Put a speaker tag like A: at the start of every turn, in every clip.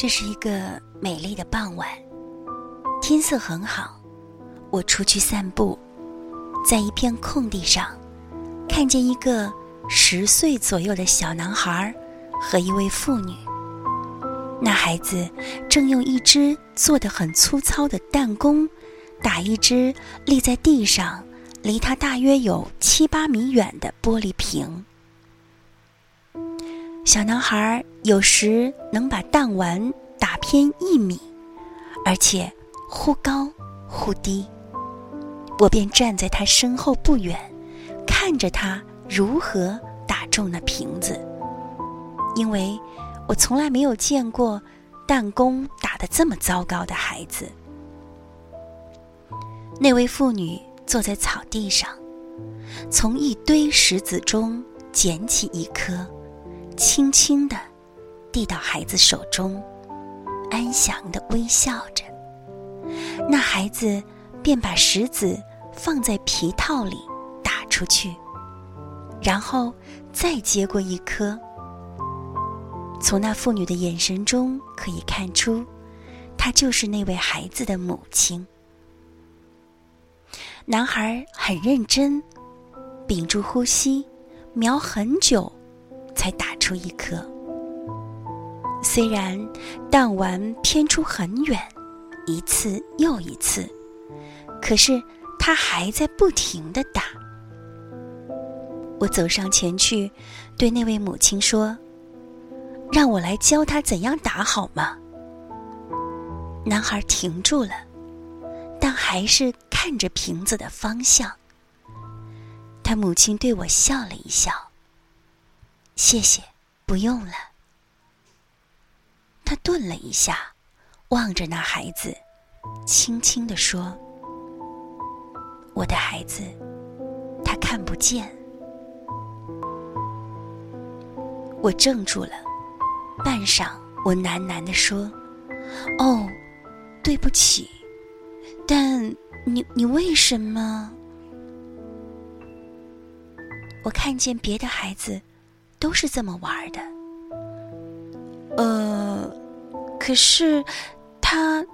A: 这是一个美丽的傍晚，天色很好。我出去散步，在一片空地上，看见一个十岁左右的小男孩和一位妇女。那孩子正用一只做的很粗糙的弹弓，打一只立在地上、离他大约有七八米远的玻璃瓶。小男孩有时能把弹丸打偏一米，而且忽高忽低。我便站在他身后不远，看着他如何打中那瓶子。因为我从来没有见过弹弓打得这么糟糕的孩子。那位妇女坐在草地上，从一堆石子中捡起一颗。轻轻地递到孩子手中，安详地微笑着。那孩子便把石子放在皮套里打出去，然后再接过一颗。从那妇女的眼神中可以看出，她就是那位孩子的母亲。男孩很认真，屏住呼吸，瞄很久。才打出一颗。虽然弹丸偏出很远，一次又一次，可是他还在不停的打。我走上前去，对那位母亲说：“让我来教他怎样打好吗？”男孩停住了，但还是看着瓶子的方向。他母亲对我笑了一笑。谢谢，不用了。他顿了一下，望着那孩子，轻轻地说：“我的孩子，他看不见。”我怔住了，半晌，我喃喃地说：“哦，对不起，但你你为什么？”我看见别的孩子。都是这么玩的，呃，可是他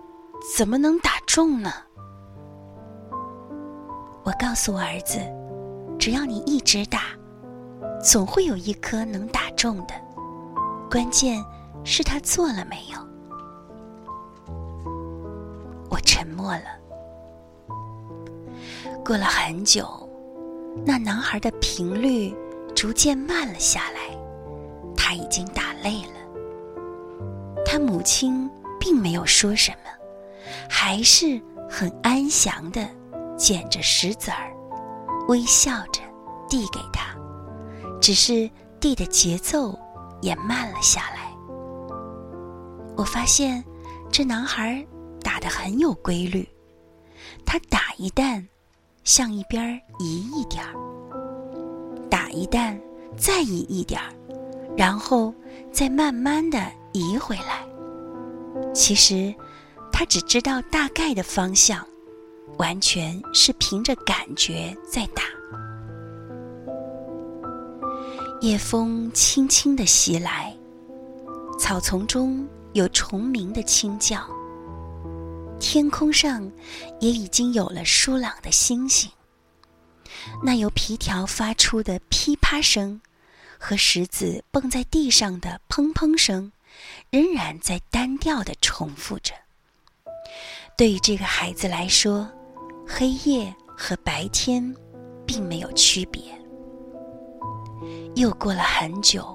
A: 怎么能打中呢？我告诉我儿子，只要你一直打，总会有一颗能打中的。关键是他做了没有。我沉默了。过了很久，那男孩的频率。逐渐慢了下来，他已经打累了。他母亲并没有说什么，还是很安详的捡着石子儿，微笑着递给他，只是递的节奏也慢了下来。我发现这男孩打得很有规律，他打一弹，向一边移一点儿。打一弹，再移一点儿，然后再慢慢的移回来。其实，他只知道大概的方向，完全是凭着感觉在打。夜风轻轻的袭来，草丛中有虫鸣的轻叫，天空上也已经有了疏朗的星星。那由皮条发出的噼啪声，和石子蹦在地上的砰砰声，仍然在单调的重复着。对于这个孩子来说，黑夜和白天并没有区别。又过了很久，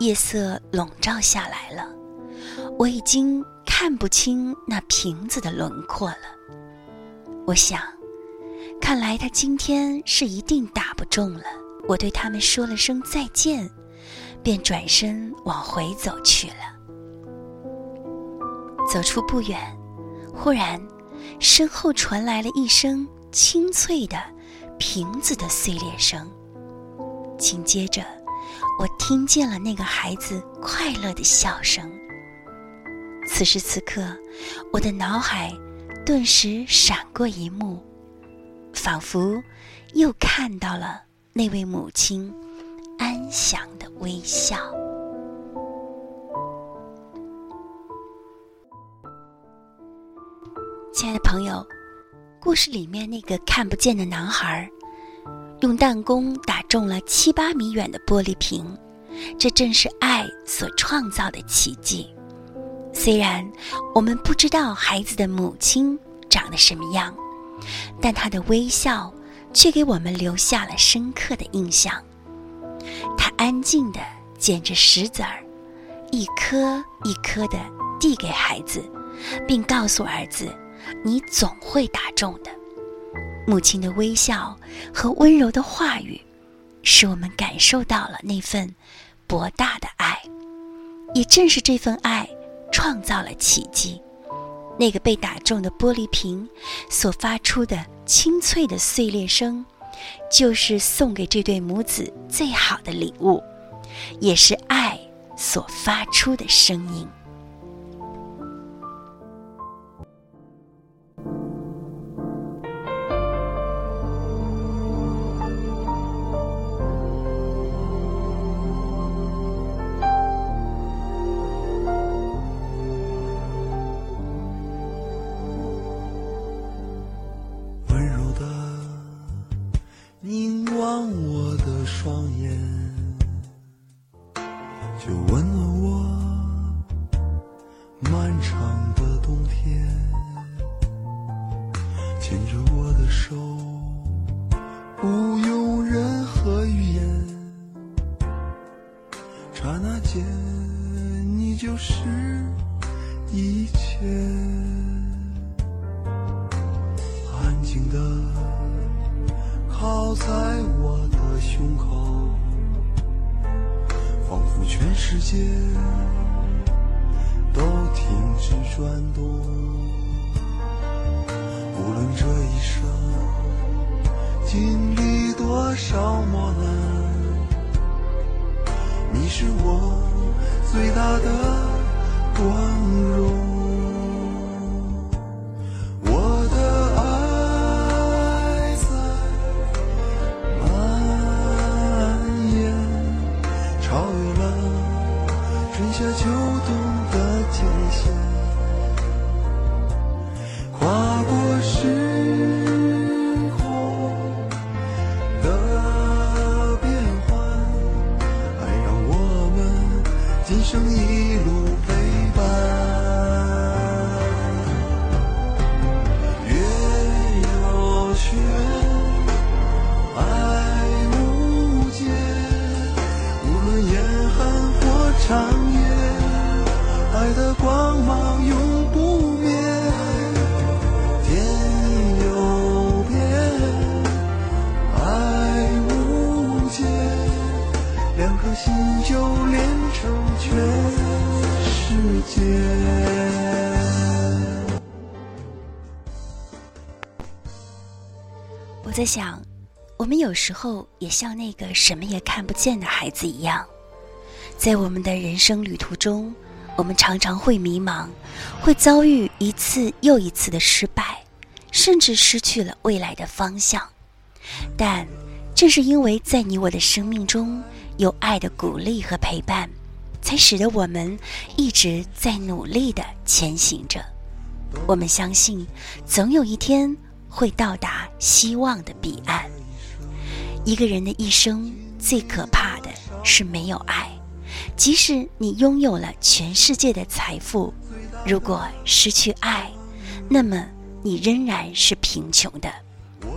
A: 夜色笼罩下来了，我已经看不清那瓶子的轮廓了。我想。看来他今天是一定打不中了。我对他们说了声再见，便转身往回走去了。走出不远，忽然，身后传来了一声清脆的瓶子的碎裂声。紧接着，我听见了那个孩子快乐的笑声。此时此刻，我的脑海顿时闪过一幕。仿佛又看到了那位母亲安详的微笑。亲爱的朋友，故事里面那个看不见的男孩，用弹弓打中了七八米远的玻璃瓶，这正是爱所创造的奇迹，虽然我们不知道孩子的母亲长得什么样。但她的微笑却给我们留下了深刻的印象。她安静地捡着石子儿，一颗一颗地递给孩子，并告诉儿子。你总会打中的。母亲的微笑和温柔的话语，使我们感受到了那份博大的爱。也正是这份爱，创造了奇迹。那个被打中的玻璃瓶所发出的清脆的碎裂声，就是送给这对母子最好的礼物，也是爱所发出的声音。
B: 漫长的冬天牵着我的手不用任何语言刹那间你就是一切安静的靠在我的胸口仿佛全世界都停止转动。无论这一生经历多少磨难，你是我。最大的光荣，两颗心就连成。全世界。
A: 我在想，我们有时候也像那个什么也看不见的孩子一样，在我们的人生旅途中，我们常常会迷茫，会遭遇一次又一次的失败，甚至失去了未来的方向。但正是因为在你我的生命中有爱的鼓励和陪伴。才使得我们一直在努力的前行着。我们相信，总有一天会到达希望的彼岸。一个人的一生最可怕的是没有爱。即使你拥有了全世界的财富，如果失去爱，那么你仍然是贫穷的，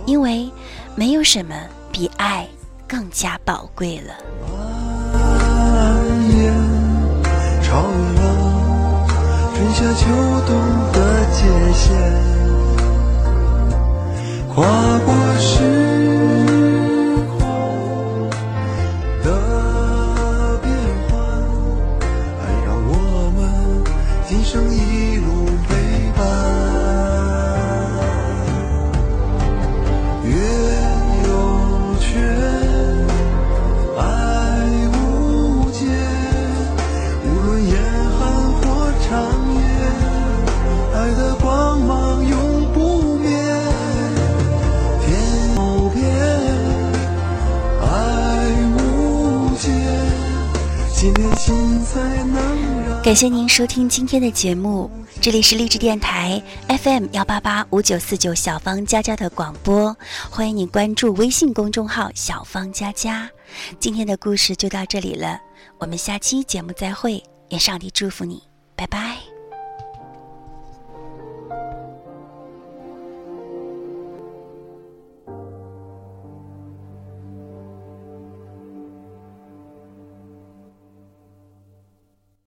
A: 因为没有什么比爱更加宝贵了。
B: 超越了春夏秋冬的界限，跨过时空的变幻，爱让我们今生一路。
A: 感谢您收听今天的节目，这里是励志电台 FM 幺八八五九四九小芳佳佳的广播，欢迎你关注微信公众号小芳佳佳。今天的故事就到这里了，我们下期节目再会，愿上帝祝福你，拜拜。